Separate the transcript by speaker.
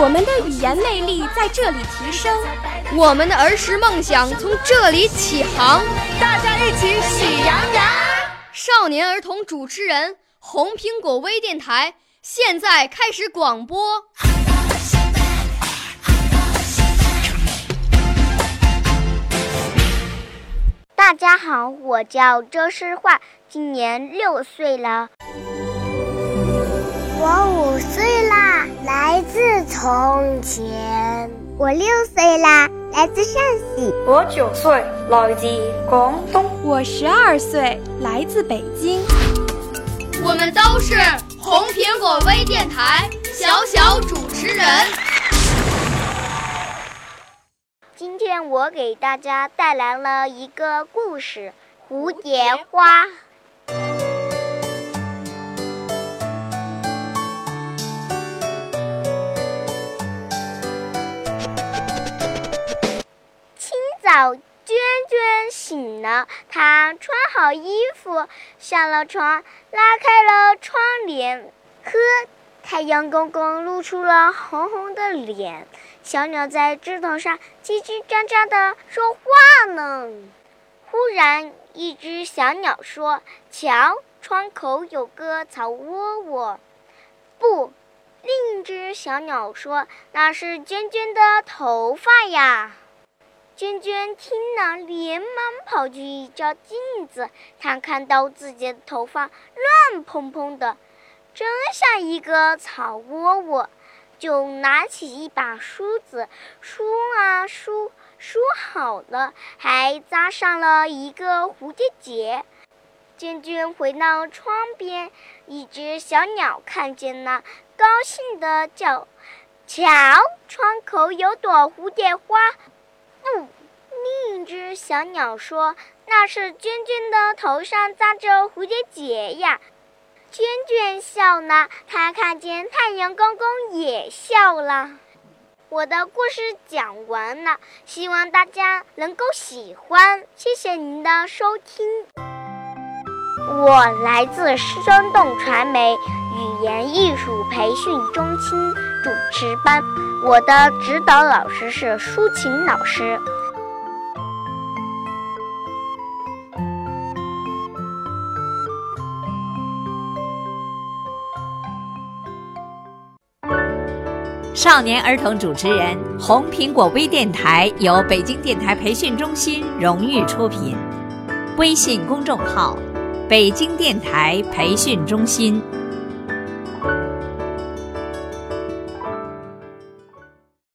Speaker 1: 我们的语言魅力在这里提升，
Speaker 2: 我们的儿时梦想从这里起航。
Speaker 3: 大家一起喜羊羊。
Speaker 2: 少年儿童主持人，红苹果微电台现在开始广播。
Speaker 4: 大家好，我叫周诗画，今年六岁了。
Speaker 5: 我五岁从前。
Speaker 6: 我六岁啦，来自陕西。
Speaker 7: 我九岁，来自广东。
Speaker 1: 我十二岁，来自北京。
Speaker 2: 我们都是红苹果微电台小小主持人。
Speaker 4: 今天我给大家带来了一个故事《蝴蝶花》。呢，他，穿好衣服，下了床，拉开了窗帘，呵，太阳公公露出了红红的脸。小鸟在枝头上叽叽喳喳地说话呢。忽然，一只小鸟说：“瞧，窗口有个草窝窝。”不，另一只小鸟说：“那是娟娟的头发呀。”娟娟听了，连忙跑去照镜子，她看到自己的头发乱蓬蓬的，真像一个草窝窝。就拿起一把梳子，梳啊梳，梳好了，还扎上了一个蝴蝶结。娟娟回到窗边，一只小鸟看见了，高兴地叫：“瞧，窗口有朵蝴蝶花！”不，另一只小鸟说：“那是娟娟的头上扎着蝴蝶结呀。”娟娟笑了，她看见太阳公公也笑了。我的故事讲完了，希望大家能够喜欢。谢谢您的收听。我来自生动传媒语言艺术培训中心主持班，我的指导老师是舒琴老师。
Speaker 8: 少年儿童主持人，红苹果微电台由北京电台培训中心荣誉出品，微信公众号：北京电台培训中心。